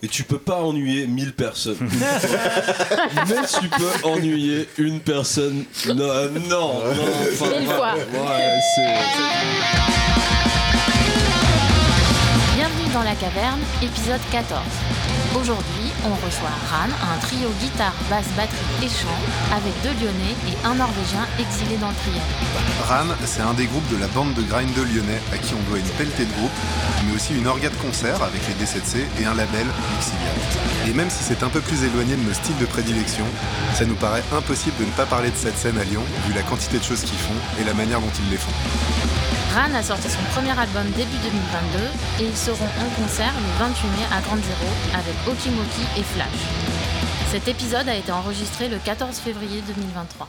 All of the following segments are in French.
Et tu peux pas ennuyer 1000 personnes. Mais tu peux ennuyer une personne. Non, non, non. Enfin, Mille fois. ouais, c'est. Bienvenue dans la caverne, épisode 14. Aujourd'hui, on reçoit Ran, un trio guitare, basse, batterie et chant, avec deux Lyonnais et un Norvégien exilé dans le triangle. Ran, c'est un des groupes de la bande de grind de Lyonnais à qui on doit une pelletée de groupes, mais aussi une orga de concert avec les D7C et un label, Lixilia. Et même si c'est un peu plus éloigné de nos styles de prédilection, ça nous paraît impossible de ne pas parler de cette scène à Lyon, vu la quantité de choses qu'ils font et la manière dont ils les font. Ran a sorti son premier album début 2022 et ils seront en concert le 28 mai à Grande Zéro avec Okimoki et Flash. Cet épisode a été enregistré le 14 février 2023.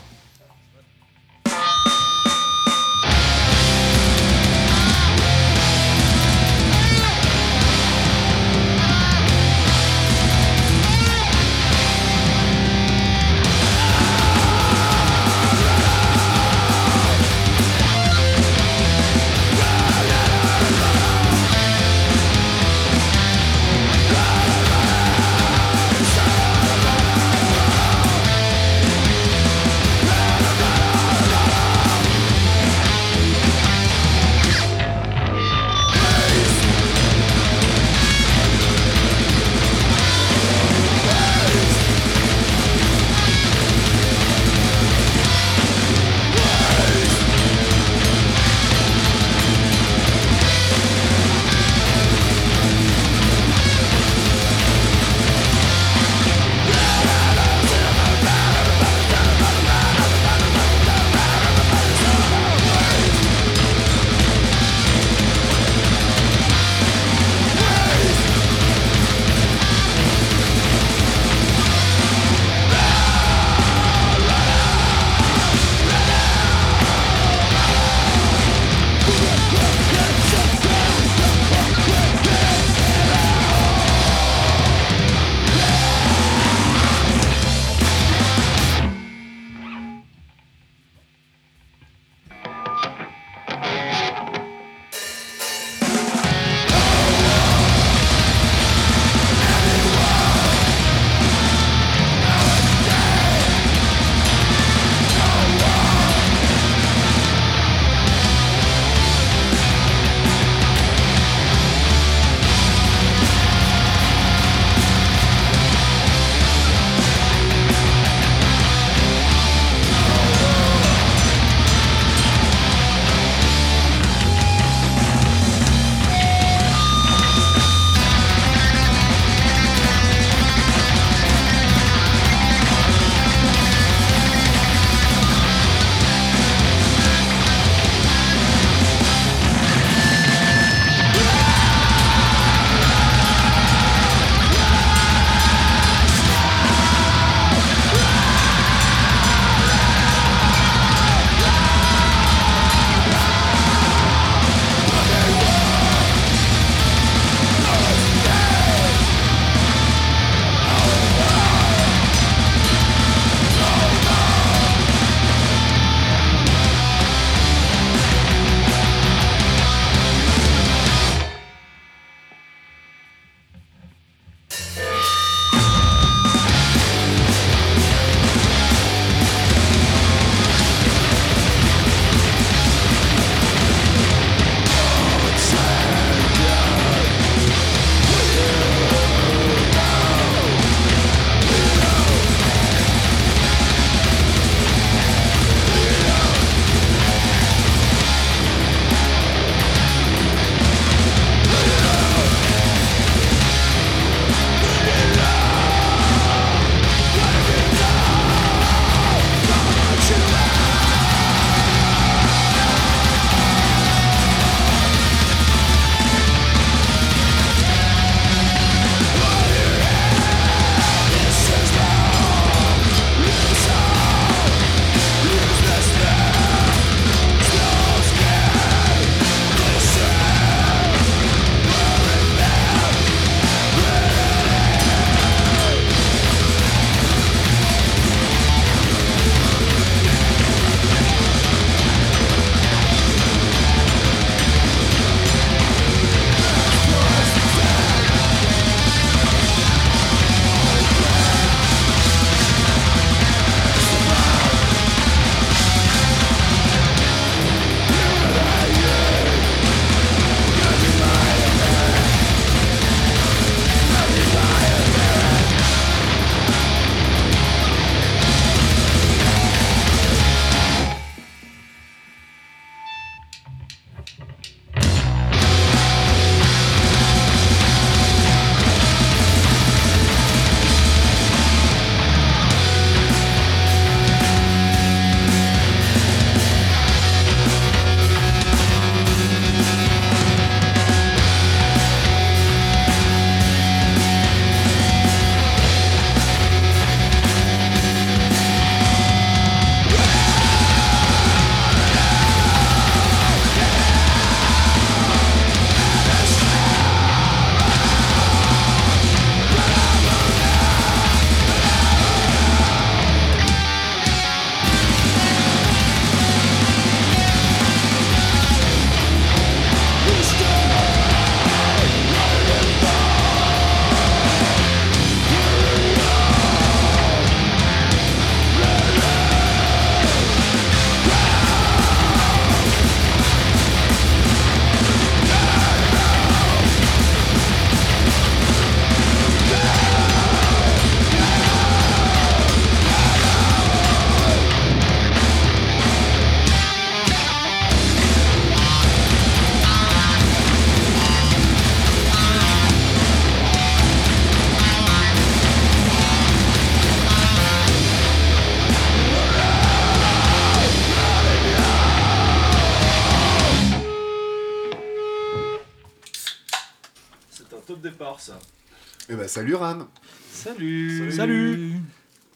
Ben, salut Salut. Salut.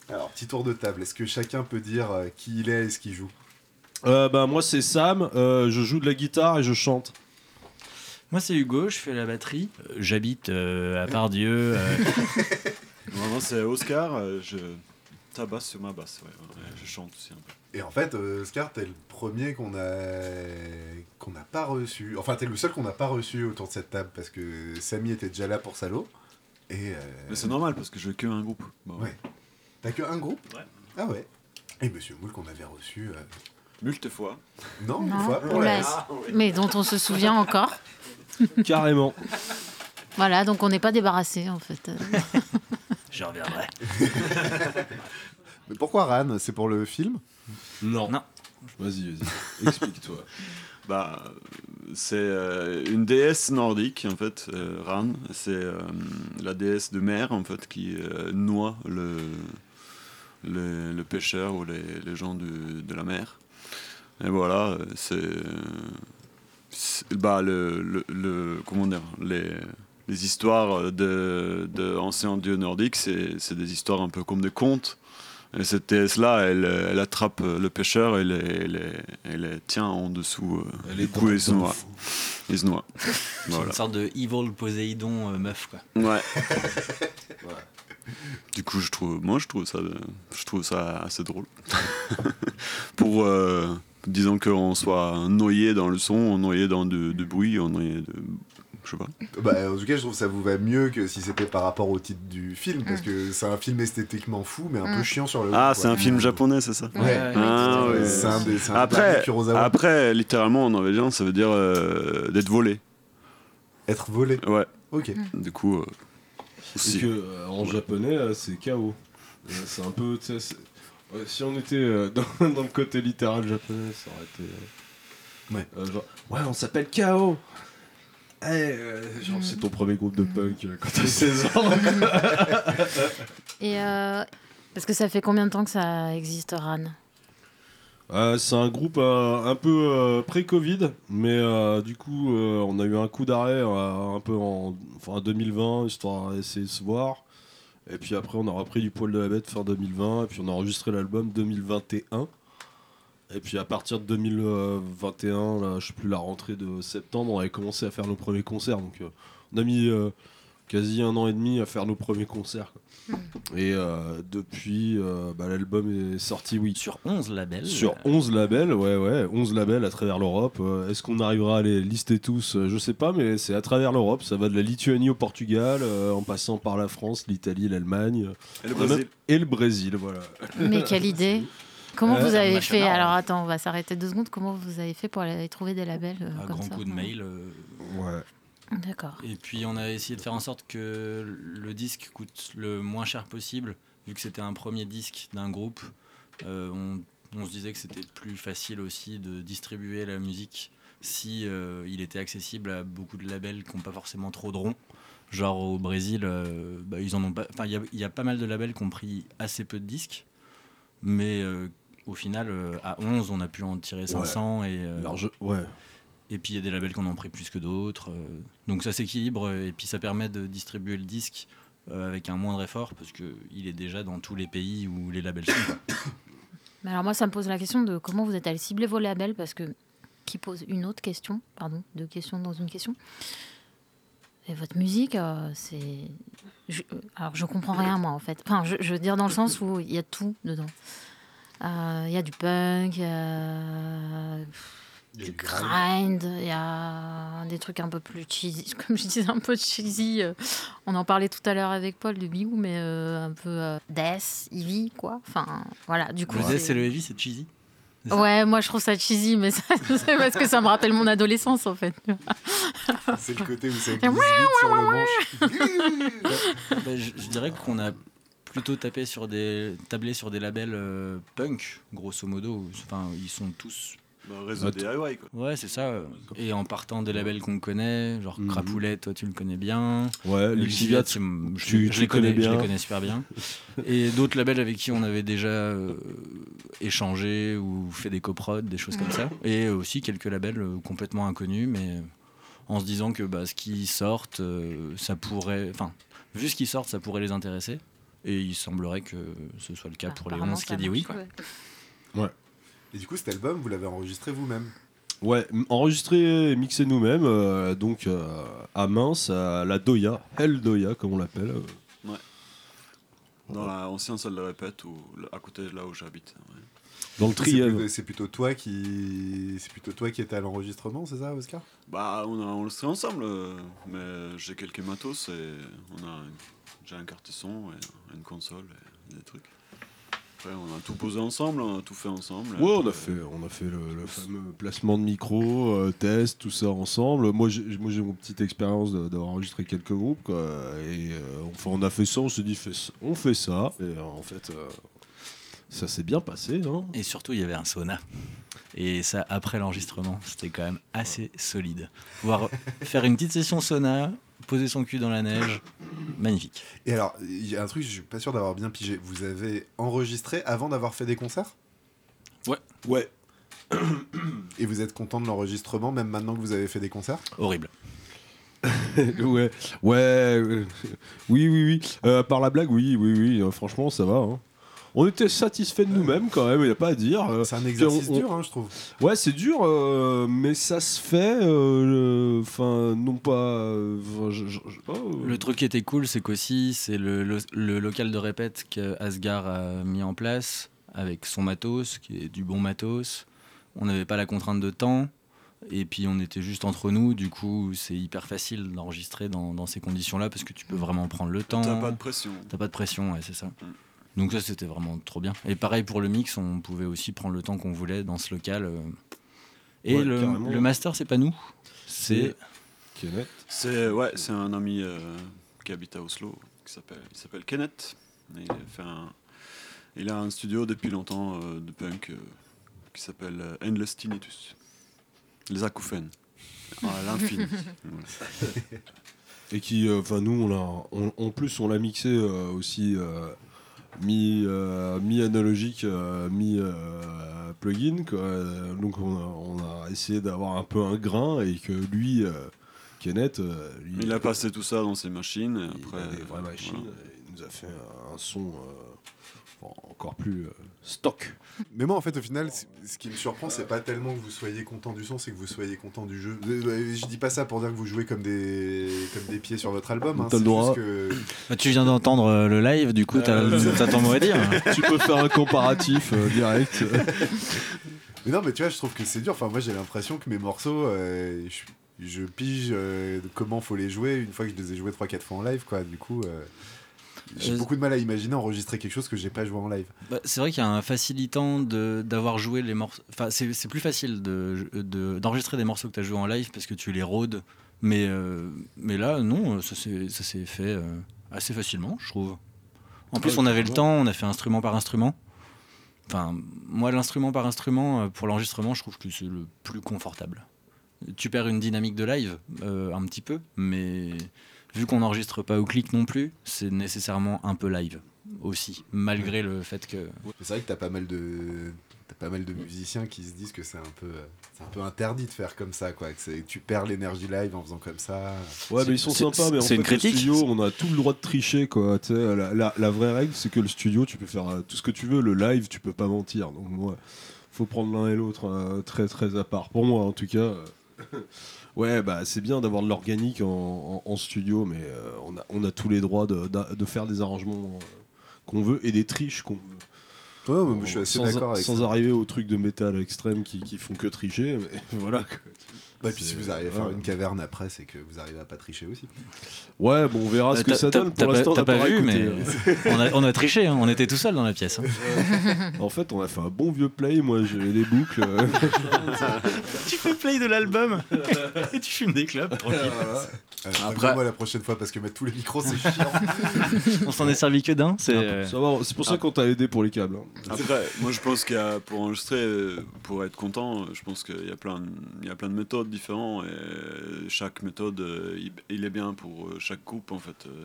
Alors, petit tour de table. Est-ce que chacun peut dire euh, qui il est et ce qu'il joue? Euh, bah, moi, c'est Sam. euh, je joue de la guitare et je chante. Moi c'est Hugo, je fais la batterie. Euh, J'habite euh, à Pardieu. euh, Moi, c'est Oscar, euh, je tabasse sur ma basse, ouais, ouais, je chante aussi un peu. Et en fait, euh, Oscar, t'es le premier qu'on a qu'on n'a pas reçu. Enfin, t'es le seul qu'on n'a pas reçu autour de cette table parce que Samy était déjà là pour Salo. Et euh, Mais c'est normal parce que je veux que un groupe. Bon, Ouais. t'as que un groupe Ouais. Ah ouais. Et Monsieur Moule qu'on avait reçu. euh, Multe fois. Non, une Non, fois on pour la l'a- mais dont on se souvient encore. Carrément. Voilà, donc on n'est pas débarrassé en fait. Euh, Je reviendrai. Mais pourquoi Ran? C'est pour le film? Non. Non. Vas-y, vas-y. Explique-toi. Bah, c'est euh, une déesse nordique en fait, euh, Ran. C'est euh, la déesse de mer en fait qui noie le, le, pêcheur ou les, les gens de la mer. Et voilà, c'est bah le, le, comment dire les les histoires de, de anciens dieux nordiques, c'est des histoires un peu comme des contes. Et cette déesse-là, elle, elle attrape le pêcheur et les tient en dessous. euh, Elle du est coup, il se noie. Il se noie. C'est Voilà. une sorte de Evil Poséidon euh, meuf quoi. Ouais. Du coup, je trouve, moi, je trouve ça, je trouve ça assez drôle. Pour, euh, disons qu'on soit noyé dans le son, noyé dans du, du bruit, noyé de, je sais pas. Bah, en tout cas, je trouve que ça vous va mieux que si c'était par rapport au titre du film, parce que c'est un film esthétiquement fou, mais un peu Mm. chiant sur le. Ah, c'est un film japonais, c'est ça. Ouais. Ah, ouais. C'est un des. un Après, après, littéralement en norvégien, ça veut dire euh, d'être volé. Être volé. Ouais. Ok. Du coup, euh, que euh, en japonais, c'est KO. Euh, C'est un peu. si on était euh, dans, dans le côté littéral japonais, ça aurait été. euh, Ouais. euh, genre, ouais, on s'appelle KO. Eh, euh, genre, c'est ton premier groupe de punk euh, quand t'as 16 ans. Et euh, parce que ça fait combien de temps que ça existe, Ran? Euh, c'est un groupe euh, un peu euh, pré-Covid, mais euh, du coup, euh, on a eu un coup d'arrêt euh, un peu en enfin, 2020, histoire d'essayer de se voir. Et puis après, on a repris du poil de la bête fin 2020, et puis on a enregistré l'album 2021. Et puis à partir de 2021, là, je sais plus, la rentrée de septembre, on avait commencé à faire nos premiers concerts. Donc euh, on a mis euh, quasi un an et demi à faire nos premiers concerts. quoi. Et euh, depuis, euh, bah, l'album est sorti, oui, Sur 11 labels. sur euh, 11 labels, ouais, ouais, 11 labels à travers l'Europe. Euh, Est-ce qu'on arrivera à les lister tous? Je sais pas, mais c'est à travers l'Europe. Ça va de la Lituanie au Portugal, euh, en passant par la France, l'Italie, l'Allemagne Et le on a Brésil. et le Brésil, voilà. Mais quelle idée Comment Euh, vous avez fait. Alors attends, on va s'arrêter deux secondes. Comment vous avez fait pour aller trouver des labels euh, un comme grand ça coup de mail. euh, Ouais. D'accord. Et puis on a essayé de faire en sorte que le disque coûte le moins cher possible, vu que c'était un premier disque d'un groupe. euh, on, on se disait que c'était plus facile aussi de distribuer la musique si euh, il était accessible à beaucoup de labels qui n'ont pas forcément trop de ronds. Genre au Brésil, euh, bah, ils en ont pas. Enfin, il y y, a pas mal de labels qui ont pris assez peu de disques, mais euh, au final, euh, à 11, on a pu en tirer 500 et. euh, Large- ouais. et puis il y a des labels qui en pris plus que d'autres. euh, donc ça s'équilibre et puis ça permet de distribuer le disque euh, avec un moindre effort parce qu'il est déjà dans tous les pays où les labels sont. Mais alors moi, ça me pose la question de comment vous êtes allé cibler vos labels parce que qui pose une autre question, pardon, deux questions dans une question. Et votre musique, euh, c'est, je- alors je comprends rien moi en fait. Enfin, je, je veux dire dans le sens où il y a tout dedans. Euh, Il y a du punk, il y a du grind, il y a des trucs un peu plus cheesy, comme je disais, un peu cheesy. euh, On en parlait tout à l'heure avec Paul de Biou, mais euh, un peu euh, death, heavy, quoi. Enfin, voilà, du coup. Le c'est- death et le heavy, c'est cheesy. c'est Ouais, moi je trouve ça cheesy, mais c'est parce que ça me rappelle mon adolescence en fait. C'est le côté où ça glisse vite sur le manche. Bah, je, je dirais qu'on a plutôt tapé sur des, tablé sur des labels euh, punk, grosso modo. Enfin, ils sont tous. Bah, réseau Attends. DIY, quoi. Ouais, c'est ça. Et en partant des labels qu'on connaît, genre Mhm. Crapoulet, toi tu le connais bien. Ouais, c'est- je, tu- je tu les connais, connais je les bien. connais super bien. Et d'autres labels avec qui on avait déjà euh, échangé ou fait des coprods, des choses comme ça. Et aussi quelques labels euh, complètement inconnus, mais en se disant que bah, ce qui sortent, euh, ça pourrait. Enfin, vu ce qui sortent, ça pourrait les intéresser. Et il semblerait que ce soit le cas pour les Apparemment, 11 qui a dit oui. Quoi. ouais. Et du coup, cet album, vous l'avez enregistré vous-même Ouais, enregistré et mixé nous-mêmes, euh, donc euh, à Mince, à la Doya, Hell Doya comme on l'appelle. euh. Dans la ancienne salle de répète, ou à côté de là où j'habite. ouais. Dans le plutôt, c'est plutôt toi qui, c'est plutôt toi qui étais à l'enregistrement, c'est ça, Oscar? Bah, on a enregistré ensemble, euh, mais j'ai quelques matos et on a j'ai un carte son et une console et des trucs. Après, on a tout posé ensemble, on a tout fait ensemble. Ouais, on a fait, on a fait le, le fameux placement de micro, euh, test, tout ça ensemble. Moi, j'ai, moi, mon petite expérience d'avoir enregistré quelques groupes, quoi. Et euh, enfin, on a fait ça, on s'est dit, fait on fait ça. Et euh, en fait, euh, ça s'est bien passé, hein. Et surtout, il y avait un sauna. Et ça, après l'enregistrement, c'était quand même assez solide. Pouvoir faire une petite session sauna, poser son cul dans la neige, magnifique. Et alors, il y a un truc, je suis pas sûr d'avoir bien pigé. Vous avez enregistré avant d'avoir fait des concerts? Ouais. Et vous êtes content de l'enregistrement, même maintenant que vous avez fait des concerts? Horrible. ouais, ouais, euh, oui, oui, oui. Euh, par la blague, oui, oui, oui. euh, franchement, ça va. hein. On était satisfaits de nous-mêmes quand même, il n'y a pas à dire. euh. C'est un exercice on- dur, hein, je trouve. Ouais, c'est dur, euh, mais ça se fait. euh, Enfin, non pas. euh, enfin, je- je- je- oh, Le truc qui était cool, c'est qu'aussi, c'est le, le- le local de répète que Asgard a mis en place avec son matos, qui est du bon matos. On n'avait pas la contrainte de temps. Et puis on était juste entre nous, du coup c'est hyper facile d'enregistrer dans, dans ces conditions-là parce que tu peux vraiment prendre le temps. T'as pas de pression. T'as pas de pression, ouais, c'est ça. Donc ça, c'était vraiment trop bien. Et pareil pour le mix, on pouvait aussi prendre le temps qu'on voulait dans ce local. euh. Et Ouais, le, master, c'est pas nous. C'est Kenneth. C'est ouais, c'est un ami euh, qui habite à Oslo, qui s'appelle, il s'appelle Kenneth. Et il, fait un- il a un studio depuis longtemps euh, de punk euh, qui s'appelle euh, Endless Tinnitus. Les acouphènes. À l'infini. Et qui, euh, enfin, nous, on l'a. on- en plus, on l'a mixé euh, aussi euh, mi, euh, mi-analogique, euh, mi-plugin. quoi. Euh, Donc, on a, on a essayé d'avoir un peu un grain et que lui, Kenneth, euh, lui, Il a passé tout ça dans ses machines. Et il après, a des vraies machines. voilà. et Il nous a fait un, son encore plus euh, stock. Mais moi, en fait, au final, ce qui me surprend, c'est pas tellement que vous soyez content du son, c'est que vous soyez content du jeu. Euh, euh, Je dis pas ça pour dire que vous jouez comme des, comme des pieds sur votre album. Hein, T'as le c'est droit. juste que- Bah, tu viens d'entendre euh, le live, du coup, t'as Euh, t'as ton mot à dire. tu peux faire un comparatif euh, direct. Mais non, mais tu vois, je trouve que c'est dur. Enfin, moi, j'ai l'impression que mes morceaux, euh, je, je pige euh, comment faut les jouer une fois que je les ai joués 3-4 fois en live, quoi. Du coup, euh, j'ai Euh, beaucoup de mal à imaginer enregistrer quelque chose que j'ai pas joué en live. Bah, c'est vrai qu'il y a un facilitant d'avoir joué les morceaux. Enfin, c'est c'est plus facile d'enregistrer de, des morceaux que tu as joués en live parce que tu les rôdes. Mais, euh, mais là, non, ça s'est ça s'est fait euh, assez facilement, je trouve. En plus, on avait le temps, on a fait instrument par instrument. Enfin, moi, l'instrument par instrument, pour l'enregistrement, je trouve que c'est le plus confortable. Tu perds une dynamique de live, euh, un petit peu, mais vu qu'on n'enregistre pas au clic non plus, c'est nécessairement un peu live aussi, malgré le fait que C'est vrai que t'as pas mal de t'as pas mal de musiciens qui se disent que c'est un peu c'est un peu interdit de faire comme ça quoi que c'est- tu perds l'énergie live en faisant comme ça Ouais, mais ils sont sympas, mais en c'est fait, une le critique. studio, on a tout le droit de tricher, quoi. La, la- la vraie règle, c'est que le studio, tu peux faire euh, tout ce que tu veux. Le live, tu peux pas mentir. Donc, moi, faut prendre l'un et l'autre euh, très, très à part. Pour moi, en tout cas. euh, ouais, bah, c'est bien d'avoir de l'organique en, en- en studio, mais euh, on, a, on a tous les droits de, de faire des arrangements euh, qu'on veut et des triches qu'on veut. ouais, mais je suis assez d'accord avec sans ça. arriver aux trucs de métal extrême qui, qui font que tricher, mais voilà. Quoi. Ouais, puis si vous arrivez à faire ouais. une caverne après c'est que vous arrivez à pas tricher aussi Ouais, bon, on verra ce que ça donne. t'as Pour pas- l'instant, on t'as pas pas vu, écouté. mais on a, on a triché, hein, on était tout seul dans la pièce. hein. En fait, on a fait un bon vieux play. Moi, j'ai les boucles. euh, tu fais play de l'album et tu fumes des clubs. Euh, Après- moi la prochaine fois parce que mettre tous les micros c'est chiant On s'en est servi que d'un. C'est euh, pour ça qu'on t'a aidé pour les câbles. hein. Après, moi je pense qu'il y a, pour enregistrer, euh, pour être content, euh, je pense qu'il y a plein, il y a plein de méthodes. Méthodes différentes et chaque méthode, euh, il, est bien pour euh, chaque groupe en fait. Euh,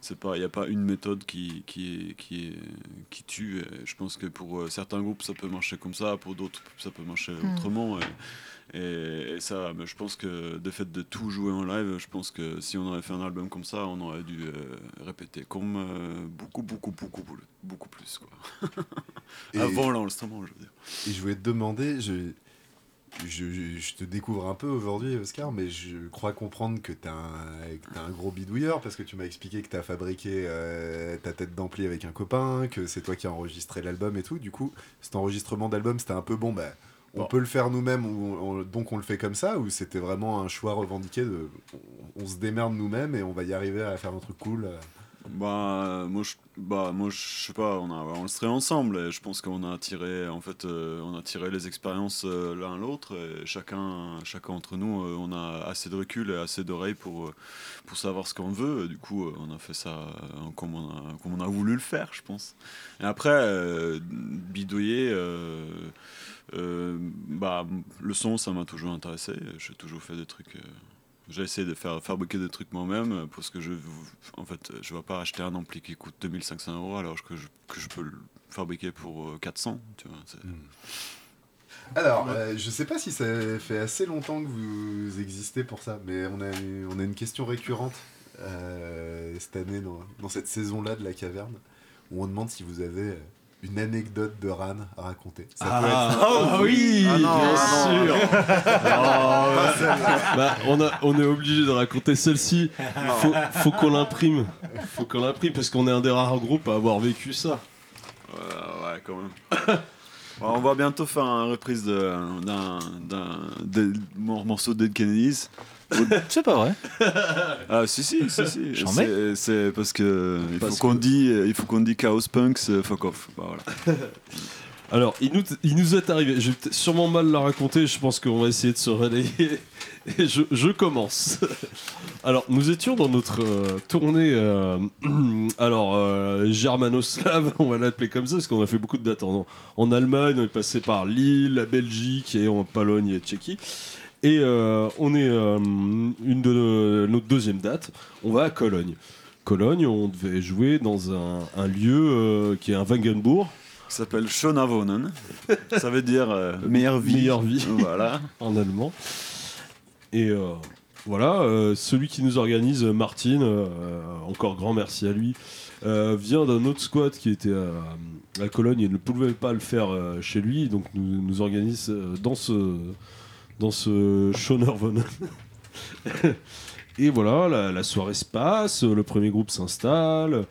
C'est pas, il n'y a pas une méthode qui qui est, qui tue. Et je pense que pour euh, certains groupes ça peut marcher comme ça, pour d'autres ça peut marcher Mm. autrement. Et, et, et ça, mais je pense que de fait de tout jouer en live, je pense que si on aurait fait un album comme ça, on aurait dû euh, répéter comme euh, beaucoup, beaucoup, beaucoup, beaucoup, plus quoi. Avant l'enregistrement, je veux dire. et je voulais te demander, je, je, je- je te découvre un peu aujourd'hui, Oscar, mais je crois comprendre que tu un, que t'es un gros bidouilleur parce que tu m'as expliqué que tu as fabriqué euh, ta tête d'ampli avec un copain, que c'est toi qui as enregistré l'album et tout. Du coup, cet enregistrement d'album, c'était un peu bon, bah. On Bon. peut le faire nous-mêmes, ou on- donc on le fait comme ça, ou c'était vraiment un choix revendiqué de on, on se démerde nous-mêmes et on va y arriver à faire un truc cool euh. Bah, moi, je, bah, moi, je sais pas, on a enregistré ensemble et je pense qu'on a tiré, en fait, euh, on a tiré les expériences euh, l'un l'autre chacun, chacun entre nous, euh, on a assez de recul et assez d'oreilles pour, euh, pour savoir ce qu'on veut. Du coup, euh, on a fait ça euh, comme, on a, comme on a voulu le faire, je pense. Et après, euh, bidouiller, euh, euh, bah, le son, ça m'a toujours intéressé. J'ai toujours fait des trucs. Euh, j'ai essayé de faire fabriquer des trucs moi-même euh, parce que je, en fait, je vais pas acheter un ampli qui coûte 2500 euros alors que je, que je peux le fabriquer pour euh, 400. Tu vois, c'est- Alors, euh, je sais pas si ça fait assez longtemps que vous existez pour ça, mais on a, on a une question récurrente euh, cette année dans, dans cette saison-là de la caverne, où on demande si vous avez euh, une anecdote de Ran à raconter. Ça peut être- Ah, oui, Ah non, bien ah sûr. Bah, on, a, on est obligé de raconter celle-ci. Faut, faut qu'on l'imprime. Faut qu'on l'imprime parce qu'on est un des rares groupes à avoir vécu ça. Ouais, ouais, quand même. On va bientôt faire une reprise de- d'un morceau de Dead Kennedys. C'est pas vrai. Ah si si si si. J'en C'est- C'est parce que il Parce faut qu'on dit il faut qu'on dit Chaos Punks euh, fuck off. Bah, voilà. Alors, il nous, il nous est arrivé. Je vais sûrement mal la raconter. Je pense qu'on va essayer de se relayer. Et je, je commence. Alors, nous étions dans notre euh, tournée. euh, alors, euh, germano-slave, on va l'appeler comme ça, parce qu'on a fait beaucoup de dates en, en Allemagne. On est passé par Lille, la Belgique, et en Pologne et Tchéquie. Et euh, on est euh, une de notre deuxième date. On va à Cologne. Cologne, on devait jouer dans un, un lieu euh, qui est un Wagenbourg. Qui s'appelle Schönavonen. Ça veut dire euh, meilleure vie. Meilleure vie. Voilà. en allemand. Et euh, voilà, euh, celui qui nous organise, euh, Martin, euh, encore grand merci à lui, euh, vient d'un autre squat qui était à, à Cologne et ne pouvait pas le faire euh, chez lui, donc nous, nous organise euh, dans ce dans ce Schonervonen. et voilà, la, la soirée se passe, le premier groupe s'installe.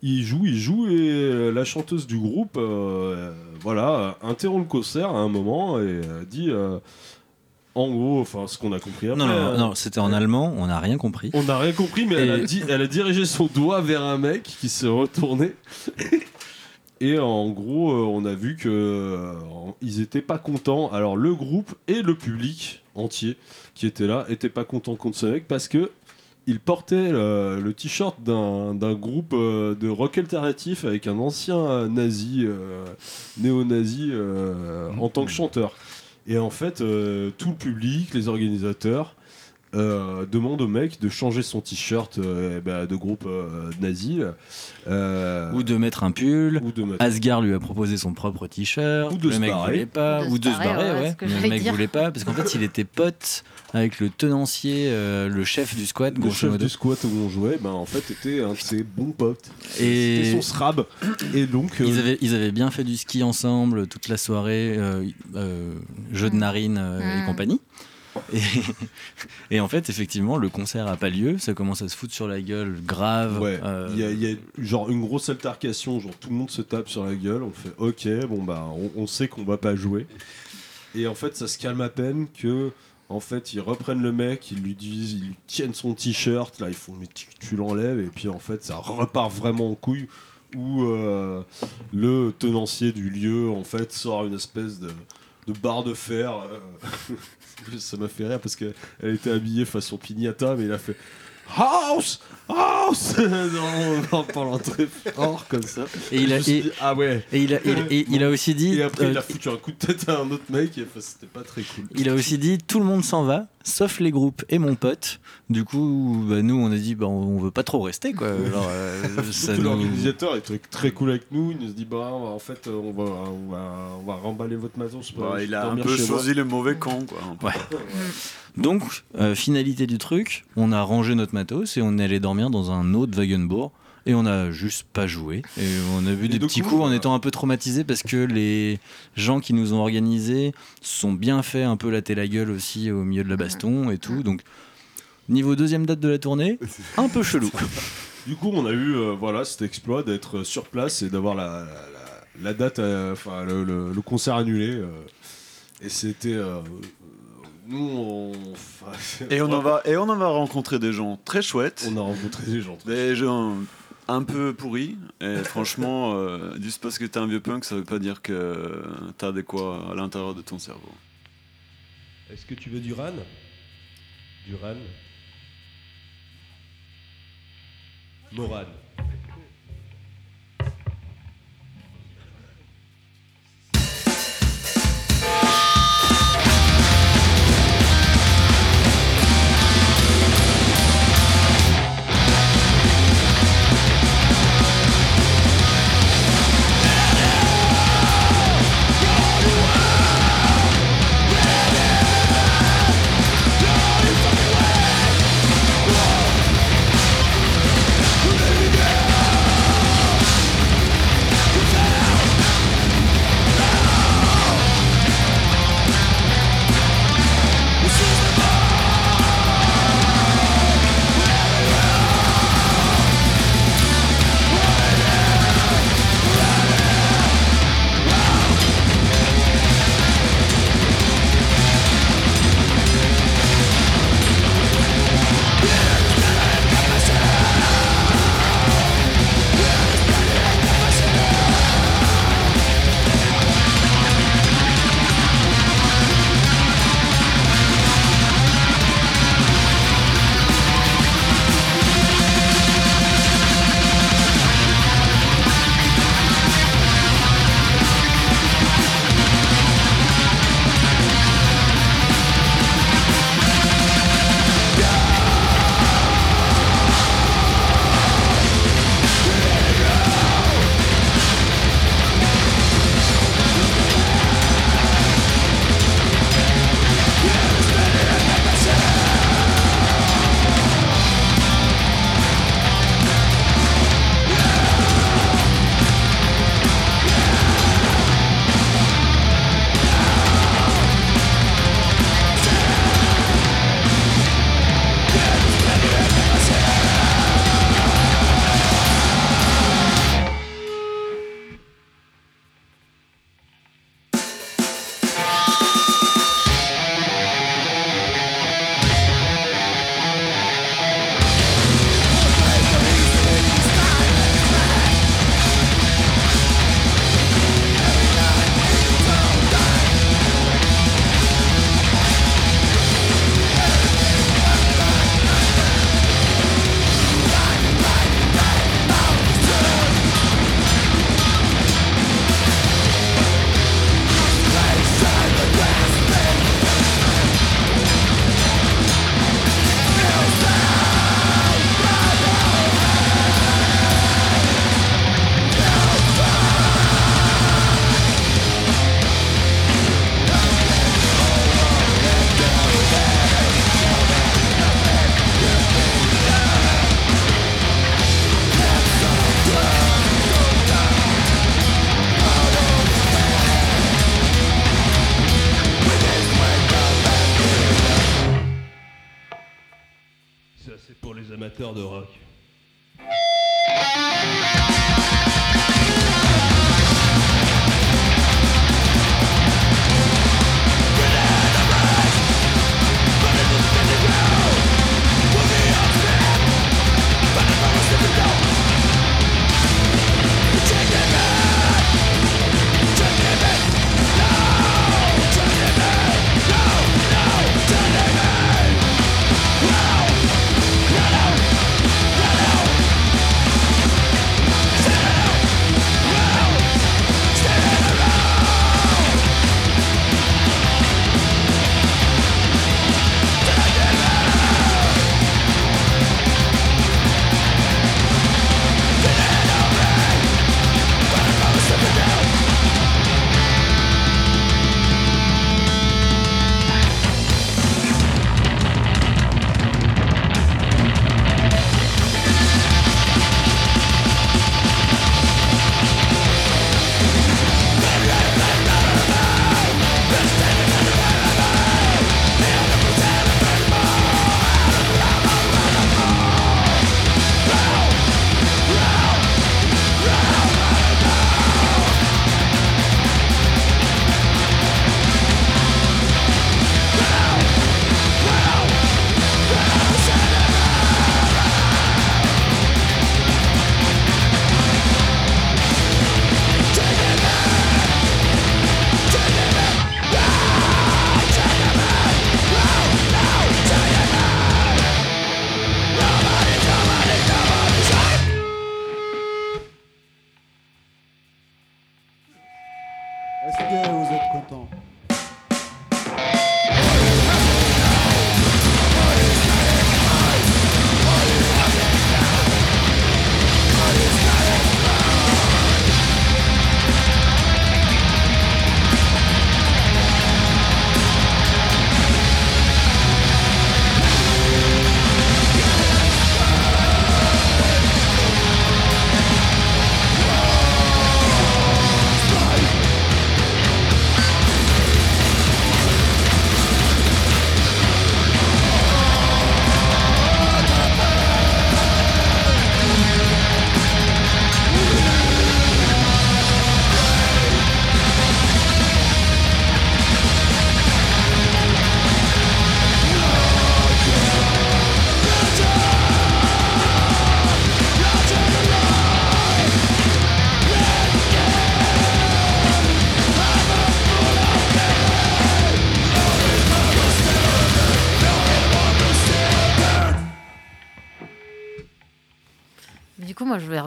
Il joue, il joue et la chanteuse du groupe, euh, voilà, interrompt le concert à un moment et euh, dit, euh, en gros, enfin ce qu'on a compris après. Non, non, euh, non, non, c'était en allemand, on n'a rien compris. on n'a rien compris, mais elle, a dit, elle a dirigé son doigt vers un mec qui s'est retourné. Et en gros, euh, on a vu que euh, ils étaient pas contents. Alors le groupe et le public entier qui était là étaient pas contents contre ce mec parce que il portait euh, le t-shirt d'un groupe de rock alternatif avec un ancien nazi, euh, néo-nazi, euh, en tant que chanteur. Et en fait, euh, tout le public, les organisateurs, euh, demandent au mec de changer son t-shirt euh, bah, de groupe euh, nazi. Euh, Ou de mettre un pull. ou de mettre- Asgard lui a proposé son propre t-shirt. Ou de le se mec barrer. voulait pas. Ou de Ou se de se barrer, barrer, ouais, Mais le mec dire. voulait pas parce qu'en fait il était pote avec le tenancier, euh, le chef du squat, le chef modo. du squat où on jouait, ben, en fait, était un de ses bons potes. Et- C'était son srab. Et donc, euh, Ils avaient, ils avaient bien fait du ski ensemble toute la soirée, euh, euh, jeu de Mm. narines euh, et compagnie. Et, et en fait, effectivement, le concert a pas lieu, ça commence à se foutre sur la gueule grave. Ouais, euh, il y, a- il y a genre une grosse altercation, genre tout le monde se tape sur la gueule, on fait ok, bon bah on, on sait qu'on va pas jouer. Et en fait ça se calme à peine que en fait ils reprennent le mec, ils lui disent, ils lui tiennent son t-shirt, là ils font mais tu, tu l'enlèves. Et puis en fait ça repart vraiment en couille où euh, le tenancier du lieu en fait sort une espèce de, de barre de fer. euh, ça m'a fait rire parce qu'elle était habillée façon pignata mais il a fait House! House! Avance en, en parlant très fort comme ça. Et il a, et, dit, ah ouais. et il a, et- et il a aussi dit. Et après, il euh, a foutu un coup de tête à un autre mec et enfin, c'était pas très cool. Il a aussi dit tout le monde s'en va, sauf les groupes et mon pote. Du coup, bah, nous on a dit bah, on veut pas trop rester quoi. Euh, nous- l'organisateur est très, très cool avec nous. Il nous dit bah en fait euh, on va on va on va remballer votre matos. pour Bah, il a un dormir peu chez moi. choisi le mauvais con, quoi. Ouais. Donc, euh, finalité du truc, on a rangé notre matos et on est allé dormir dans un autre Wagenbourg. Et on a juste pas joué. Et on a vu Et des petits coup, coups en euh, étant un peu traumatisés parce que les gens qui nous ont organisés sont bien fait un peu latter la gueule aussi au milieu de la baston et tout. Donc, niveau deuxième date de la tournée, un peu chelou. Du coup, on a eu euh, voilà cet exploit d'être sur place et d'avoir la, la, la- la date, euh, enfin le, le- le concert annulé. euh, et c'était nous on, Et on, en va, et on en va rencontrer des gens très chouettes, on a rencontré des gens. des gens un peu pourris. Et franchement, euh, juste parce que t'es un vieux punk, ça veut pas dire que t'as de quoi à l'intérieur de ton cerveau. Est-ce que tu veux du ran? Du ran? Moran.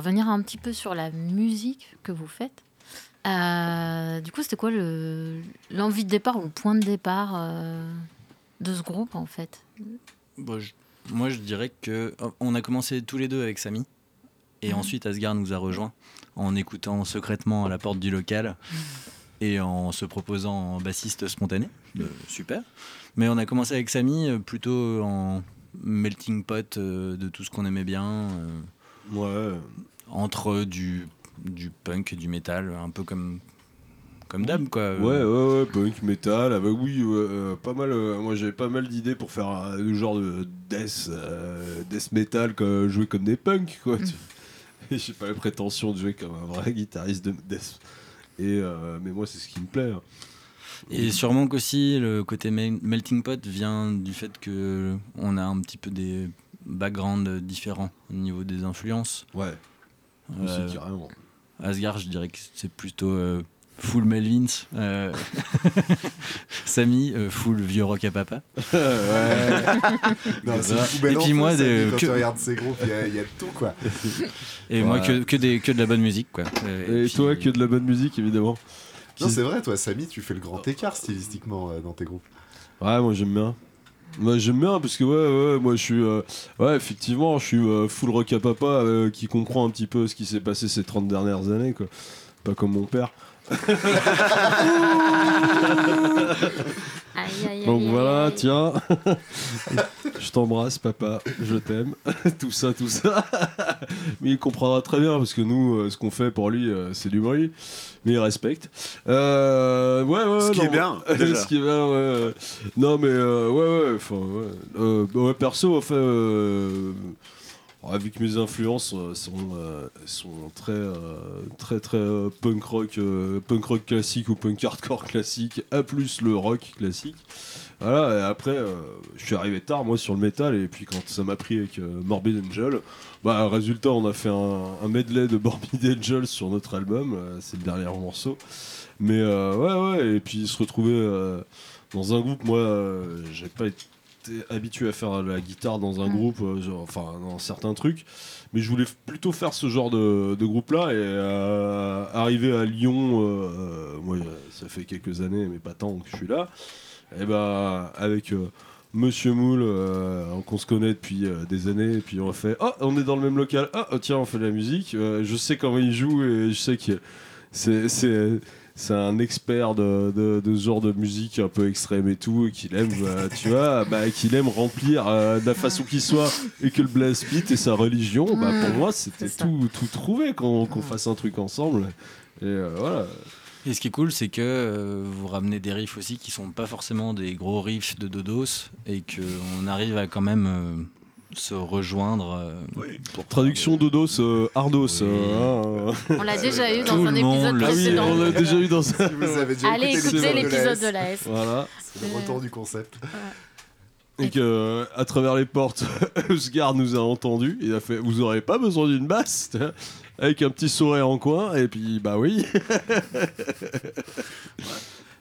Revenir un petit peu sur la musique que vous faites. Euh, du coup, c'était quoi le- l'envie de départ ou le point de départ euh, de ce groupe, en fait? Bon, je- moi, je dirais que oh, on a commencé tous les deux avec Samy, et Mhm. ensuite Asgard nous a rejoints en écoutant secrètement à la porte du local et en se proposant en bassiste spontané. Euh, super. Mais on a commencé avec Samy euh, plutôt en melting pot euh, de tout ce qu'on aimait bien, euh, Ouais. Entre du, du punk et du métal, un peu comme, comme d'hab, quoi. Ouais, ouais, ouais, punk, metal, ah bah oui, euh, pas mal. euh, moi j'avais pas mal d'idées pour faire euh, le genre de death, euh, death metal, quoi, jouer comme des punks, quoi. Et J'ai pas la prétention de jouer comme un vrai guitariste de death. Et, mais moi c'est ce qui me plaît. hein. Et sûrement qu'aussi le côté mel- melting pot vient du fait que on a un petit peu des backgrounds différents au niveau des influences. Ouais, Euh, carrément. Asgard, je dirais que c'est plutôt euh, full Melvins. euh, Samy, euh, full vieux rock à papa. ouais. Non, c'est Et puis moi, des- quand que- tu regardes ces groupes, il y, a- y tout, quoi. Et moi, que, que, des, que de la bonne musique. Quoi. Euh, Et, puis- toi, que de la bonne musique évidemment. Non, c'est vrai, toi, Samy, tu fais le grand écart stylistiquement euh, dans tes groupes. Ouais, moi j'aime bien. Moi j'aime bien parce que ouais, ouais, moi je suis. euh, ouais, effectivement, je suis euh, full rock à papa euh, qui comprend un petit peu ce qui s'est passé ces 30 dernières années, quoi. Pas comme mon père. Aïe, aïe, aïe, Donc aïe, voilà, aïe. tiens. je t'embrasse, papa, je t'aime. tout ça, tout ça. Mais il comprendra très bien parce que nous, euh, ce qu'on fait pour lui, euh, c'est du bruit. Mais il respecte. Euh, ouais, ouais, Ce qui non, est bien, ce qui est bien, ouais. Non, mais euh, ouais, ouais. Enfin, ouais. Euh, ouais, perso, enfin. Euh, avec mes influences euh, sont, euh, sont très euh, très très euh, punk rock punk rock classique ou punk hardcore classique à plus le rock classique. Voilà après je suis arrivé tard moi sur le métal et puis quand ça m'a pris avec Morbid Angel bah résultat on a fait un, medley de Morbid Angel sur notre album c'est le dernier morceau. Mais ouais ouais et puis se retrouver dans un groupe moi j'ai pas été habitué à faire la guitare dans un groupe, euh, genre, enfin dans certains trucs, mais je voulais plutôt faire ce genre de, de groupe-là. Et euh, arriver à Lyon, euh, euh, moi ça fait quelques années, mais pas tant que je suis là, et ben avec Monsieur Moule, qu'on se connaît depuis des années, et puis on a fait, oh on est dans le même local, ah oh, tiens on fait de la musique, je sais comment il joue et je sais que c'est c'est un expert de, de, de ce genre de musique un peu extrême et tout, et qu'il aime, bah, tu vois, bah, qu'il aime remplir euh, de la façon qu'il soit, et que le blast beat est sa religion, bah, pour Mm. moi c'était tout, tout trouvé qu'on qu'on fasse un truc ensemble. Et euh, voilà. Et ce qui est cool, c'est que euh, vous ramenez des riffs aussi qui sont pas forcément des gros riffs de Dodos et qu'on arrive à quand même euh, se rejoindre. euh, pour Traduction Dodos, euh, Ardos. Oui. euh, hein. On l'a déjà eu dans un épisode l'a Ah oui, précédent. on l'a déjà eu dans. Si vous avez déjà Allez écoutez l'épisode de de la S. Voilà. C'est le retour du concept. Et que, euh, à travers les portes, Usgard nous a entendus. Il a fait Vous aurez pas besoin d'une basse Avec un petit sourire en coin. Et puis, bah oui.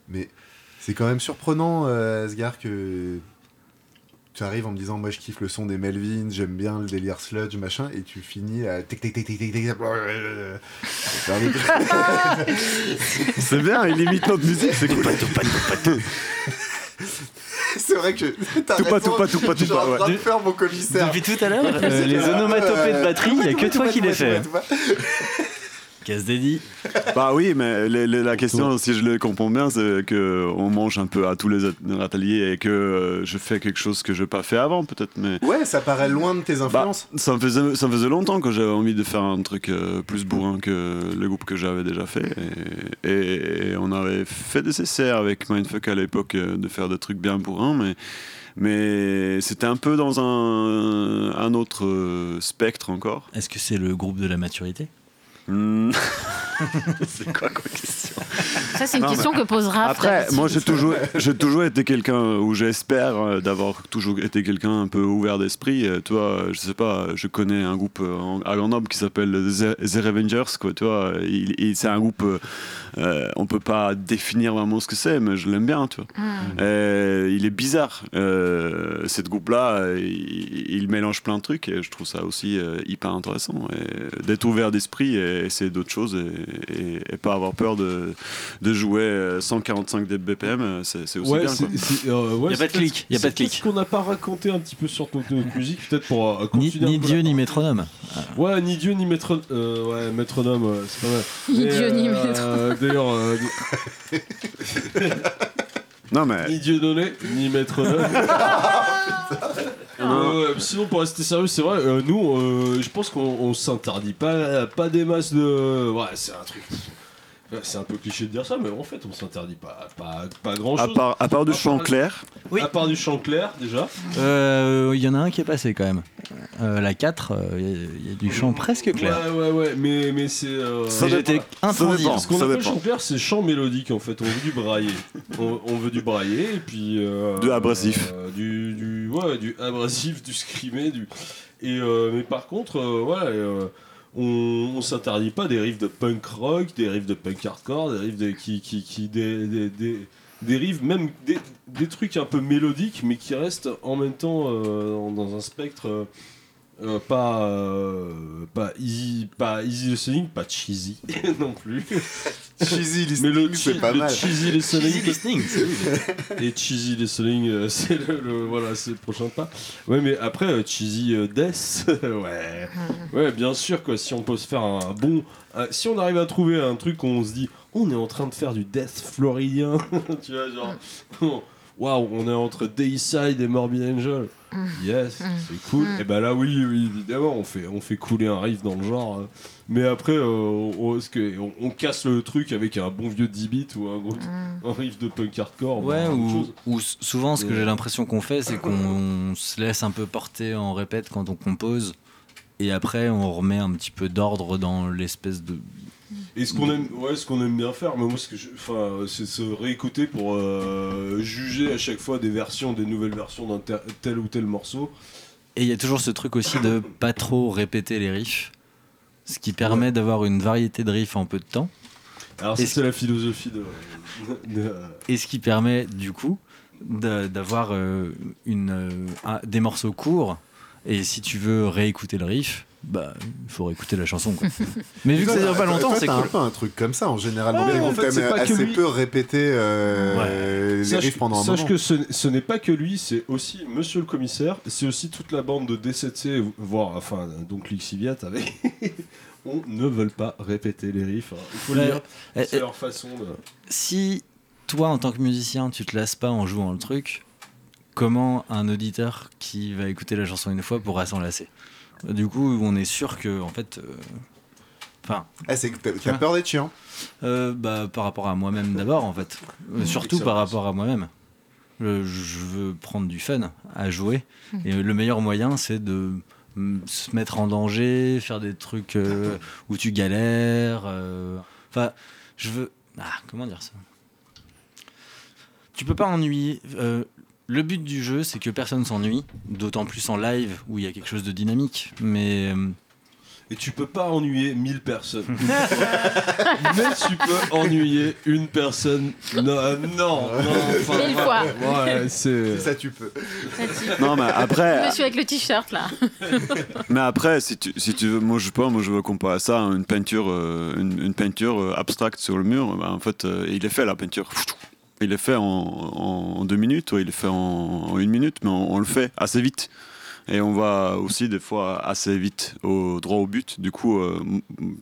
Mais c'est quand même surprenant, euh, Asgard, que tu arrives en me disant moi je kiffe le son des Melvins, j'aime bien le délire sludge machin et tu finis à tic tic tic tic tic tic. C'est bien, il imite notre musique, c'est cool. C'est vrai que t'as Tout pas, tout pas, tout pas, tout pas, train de ouais. faire mon commissaire. Depuis tout à l'heure, euh, les onomatopées de batterie, il n'y a que toi qui les fais. Casse dédié. Bah oui, mais la question, si je le comprends bien, c'est que on mange un peu à tous les at- ateliers et que euh, je fais quelque chose que je n'ai pas fait avant, peut-être. Mais Ouais, ça paraît loin de tes bah, influences. ça, me faisait, ça me faisait longtemps que j'avais envie de faire un truc euh, plus bourrin que le groupe que j'avais déjà fait. Et, et- et on avait fait des essais avec Mindfuck à l'époque euh, de faire des trucs bien bourrins, mais. Mais c'était un peu dans un, un autre euh, spectre encore. Est-ce que c'est le groupe de la maturité? c'est quoi comme question Ça, c'est une Non, question que posera Après, moi j'ai toujours, j'ai toujours été quelqu'un où j'espère euh, d'avoir toujours été quelqu'un un peu ouvert d'esprit. Euh, Tu vois, je sais pas, je connais un groupe euh, à Grenoble qui s'appelle The, The Revengers, quoi. Tu vois, il, il- c'est un groupe, on peut pas définir vraiment ce que c'est, mais je l'aime bien, tu vois. Euh, il est bizarre. Euh, cette groupe-là, il, il mélange plein de trucs et je trouve ça aussi euh, hyper intéressant. Et D'être ouvert d'esprit et essayer d'autres choses et, et- et pas avoir peur de, de jouer euh, 145 BPM, euh, c'est aussi Ouais, bien. quoi. c'est, euh, ouais, Y a pas de clic, y a pas de clic. ce qu'on n'a pas raconté un petit peu sur notre, notre musique, peut-être pour euh, Ni, continuer. ni Dieu ni métronome. Ouais, ni Dieu ni maître, euh, ouais, métronome, ouais, c'est pas mal. Ni Dieu ni euh, métronome. D'ailleurs, euh, Non, mais ni Dieu donné, ni métronome. Euh, sinon, pour rester sérieux, c'est vrai, euh, nous, euh, je pense qu'on on s'interdit pas, pas des masses de. Ouais, c'est un truc. Ouais, C'est un peu cliché de dire ça, mais en fait, on s'interdit pas, pas, pas grand à chose. part, à part du À chant part- clair, Oui. À part du chant clair, déjà. Euh, Il y en a un qui est passé quand même. Euh, la 4, euh, il y, a- il y a du chant presque clair. Ouais, ouais, ouais, mais, mais c'est. euh, Ça. J'étais intransigeant. Ce qu'on appelle chant clair, c'est chant mélodique en fait. On veut du brailler. on, on veut du brailler et puis. euh, Du abrasif. euh, du, du, ouais, du abrasif, du scrimé. Du... Et, euh, mais par contre, euh, ouais, euh, on, s'interdit pas des riffs de punk rock, des riffs de punk hardcore, des de, qui, qui, qui des, des, même des, trucs un peu mélodiques, mais qui restent en même temps euh, dans, dans un spectre. Euh, pas, euh, pas easy, pas easy listening, pas cheesy non plus. Cheesy Mais le, listening, c'est pas le mal. cheesy listening, Easy listening, c'est oui. et cheesy listening, euh, c'est le, le- voilà, c'est le prochain pas. Ouais, mais après euh, cheesy euh, death, ouais, ouais, bien sûr quoi. Si on peut se faire un bon, euh, si on arrive à trouver un truc où on se dit, on est en train de faire du death floridien, tu vois, genre, waouh, on est entre Dayside et Morbid Angel. Yes, c'est cool. Et ben là, oui, oui, évidemment, on fait, on fait couler un riff dans le genre. euh. Mais après, euh, on, on- on casse le truc avec un bon vieux 10 bits ou un, gros, un riff de punk hardcore. Ouais, ou, souvent ce que j'ai l'impression qu'on fait, c'est qu'on se laisse un peu porter en répète quand on compose. Et après, on remet un petit peu d'ordre dans l'espèce de. Et ce qu'on aime, ouais, ce qu'on aime bien faire, mais moi, ce que enfin, c'est se réécouter pour euh, juger à chaque fois des versions, des nouvelles versions d'un tel, tel ou tel morceau. Et il y a toujours ce truc aussi de pas trop répéter les riffs. Ce qui permet d'avoir une variété de riffs en peu de temps. Alors, c'est la philosophie de. de- Et ce qui permet du coup d'avoir euh, une, euh, un- des morceaux courts. Et si tu veux réécouter le riff, bah il faut réécouter la chanson. quoi. Mais vu que ça dure pas longtemps, c'est cool. un peu un truc comme ça en général. Ouais, en fait, c'est pas que assez lui. peu répéter euh, les Sache, riffs pendant un sache moment. que ce, ce n'est pas que lui, c'est aussi Monsieur le Commissaire, c'est aussi toute la bande de D7C, voire enfin donc Lixiviat avec. On ne veut pas répéter les riffs. hein. Il faut le Ouais. dire. Eh, C'est eh, leur façon de. si toi, en tant que musicien, tu te lasses pas en jouant le truc, comment un auditeur qui va écouter la chanson une fois pourra s'en lasser? Du coup, on est sûr que, en fait, euh, enfin, Ah, c'est que t'as- peur d'être chiant. euh, bah, par rapport à moi-même d'abord, en fait, Euh, surtout par rapport à moi-même. Je, je veux prendre du fun à jouer, et le meilleur moyen, c'est de mm, se mettre en danger, faire des trucs euh, où tu galères. euh, Enfin, je veux. Ah, comment dire ça? Tu peux pas ennuyer. euh, le but du jeu, c'est que personne s'ennuie, d'autant plus en live où il y a quelque chose de dynamique. Mais euh, Et tu peux pas ennuyer 1000 personnes. Mais tu peux ennuyer une personne. Non, non, non. enfin, Mille fois. Ouais, c'est. Ça, tu peux. Non, mais après, Monsieur avec le t-shirt là. mais après, si tu, si tu veux, moi je sais pas, moi je veux comparer ça à une peinture, euh, une, une peinture euh, abstracte sur le mur. bah, en fait, euh, il est fait la peinture. Il est fait en, deux minutes, ou il est fait en, en une minute, mais on, on le fait assez vite. Et on va aussi des fois assez vite au droit au but. Du coup, euh,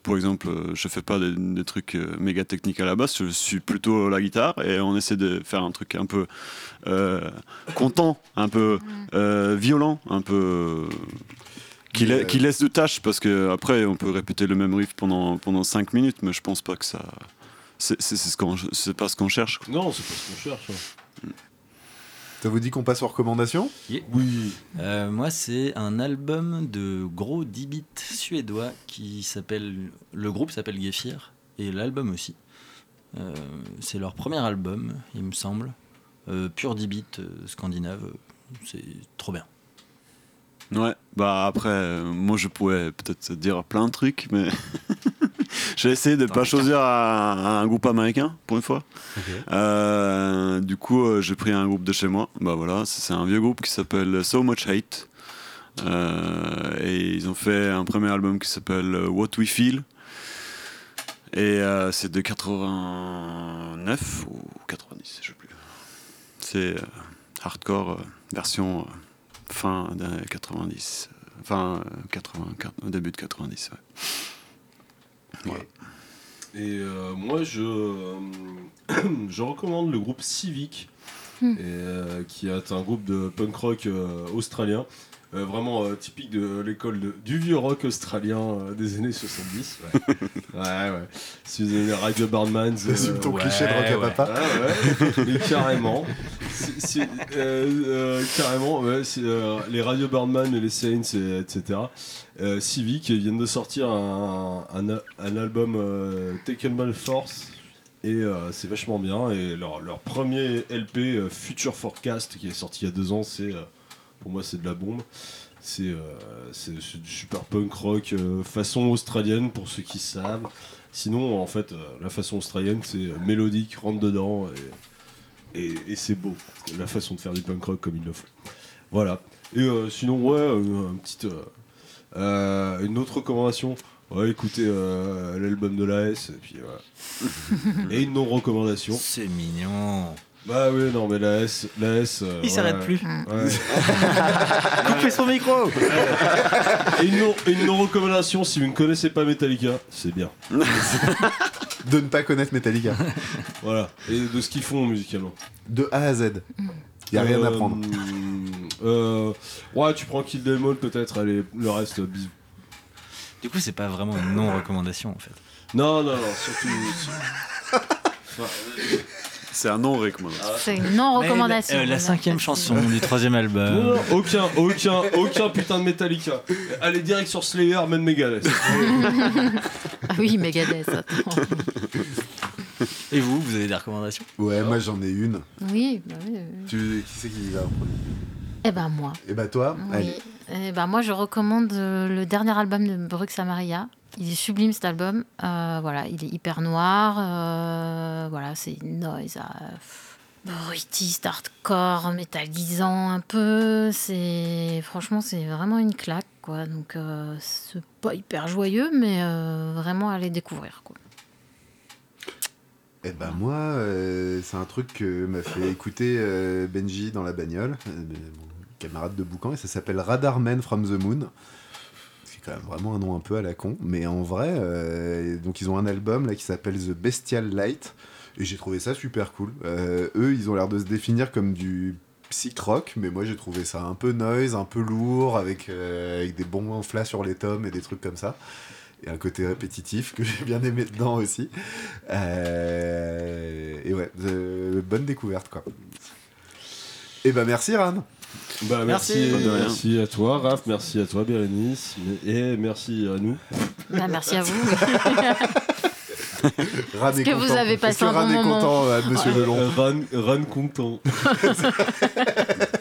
par exemple, je fais pas des, des trucs euh, méga techniques à la base. Je suis plutôt la guitare et on essaie de faire un truc un peu euh, content, un peu euh, violent, un peu qui, Mais, la- qui laisse de tâches parce que après on peut répéter le même riff pendant pendant 5 minutes, mais je pense pas que ça c'est c'est- c'est ce qu'on c'est pas ce qu'on cherche. Non, c'est pas ce qu'on cherche. hein. Ça vous dit qu'on passe aux recommandations? Oui. Euh, moi, c'est un album de gros 10 bits suédois qui s'appelle. Le groupe s'appelle Gephir et l'album aussi. Euh, c'est leur premier album, il me semble. Euh, pur 10 bits euh, scandinave. C'est trop bien. Ouais, bah après euh, moi je pourrais peut-être dire plein de trucs, mais j'ai essayé de pas choisir un, un groupe américain pour une fois. Euh, du coup, euh, j'ai pris un groupe de chez moi. Bah voilà, c'est un vieux groupe qui s'appelle So Much Hate. Euh, et ils ont fait un premier album qui s'appelle What We Feel. Et c'est de 89 ou 90, je sais plus. C'est hardcore version fin des 90. euh, Fin euh, 80, au début de 90, ouais. Voilà. Et euh, moi, je, euh, je recommande le groupe Civic, Hmm. et, euh, qui est un groupe de punk rock euh, australien, euh, vraiment euh, typique de l'école du vieux rock australien euh, des années 70. Ouais, ouais. ouais. Si vous aimez les Radio Barnmans. T'assumes ton cliché de rock à papa. Ouais, ouais, mais carrément. Euh, euh, carrément, ouais, euh, les Radio Birdman et les Saints, et- etc. Civic viennent de sortir un, un, album Taken by Force. Et c'est vachement bien. Et leur, leur premier LP, Future Forecast, qui est sorti il y a deux ans, c'est pour moi c'est de la bombe. C'est du super punk rock façon australienne pour ceux qui savent. Sinon, en fait, la façon australienne, c'est mélodique, rentre dedans et, et, et c'est beau. La façon de faire du punk rock comme il le faut. Voilà. Et euh, sinon, ouais, euh, un petit, euh, euh, une autre recommandation. Ouais, écoutez euh, l'album de l'AS et puis voilà. et une non-recommandation. C'est mignon. Bah oui, non, mais l'AS. l'AS euh, Il s'arrête ouais. plus. Ouais. Coupez son micro Et une non- une non-recommandation, si vous ne connaissez pas Metallica, c'est bien. De ne pas connaître Metallica. Voilà. Et de ce qu'ils font musicalement. De A à Z. Y a rien à prendre. Euh, ouais, tu prends Kill Them All peut-être, allez, le reste, bisous. Du coup, c'est pas vraiment une non-recommandation en fait. Non, non, non, surtout. Enfin, C'est un non recommandation. C'est une non-recommandation. Mais la, euh, la cinquième chanson du troisième non, album. non, aucun, aucun, aucun putain de Metallica. Allez direct sur Slayer, même Megadeth. Ah oui, Megadeth, attends. Et vous, vous avez des recommandations? Ouais, moi j'en ai une. Oui, bah oui. oui. Tu, qui c'est qui va en premier? Eh ben moi. Et bah toi, Oui. allez. Eh ben moi, je recommande euh, le dernier album de Brux Samaria. Il est sublime cet album. Euh, voilà, il est hyper noir. euh, voilà, c'est noise euh, bruitiste, hardcore, métallisant un peu. C'est franchement, c'est vraiment une claque, quoi. Donc, c'est pas hyper joyeux, mais vraiment à aller découvrir, quoi. Eh ben moi, c'est un truc que m'a fait écouter Benji dans la bagnole, camarade de boucan, et ça s'appelle Radar Man from the Moon. C'est quand même vraiment un nom un peu à la con, mais en vrai, euh, donc ils ont un album là qui s'appelle The Bestial Light, et j'ai trouvé ça super cool. Euh, eux, ils ont l'air de se définir comme du psych rock, mais moi j'ai trouvé ça un peu noise, un peu lourd, avec, euh, avec des bons flats sur les tomes et des trucs comme ça. Et un côté répétitif que j'ai bien aimé dedans aussi. Euh, et ouais, bonne découverte quoi. Et bah merci Ran. Bah, merci, Merci. Merci à toi, Raph, merci à toi, Bérénice, et merci à nous. Ben, merci à vous. Ran Est-ce est que vous content. avez Est-ce passé un Ran bon est moment content, euh, Monsieur Lelon. Euh, Ran, Ran content.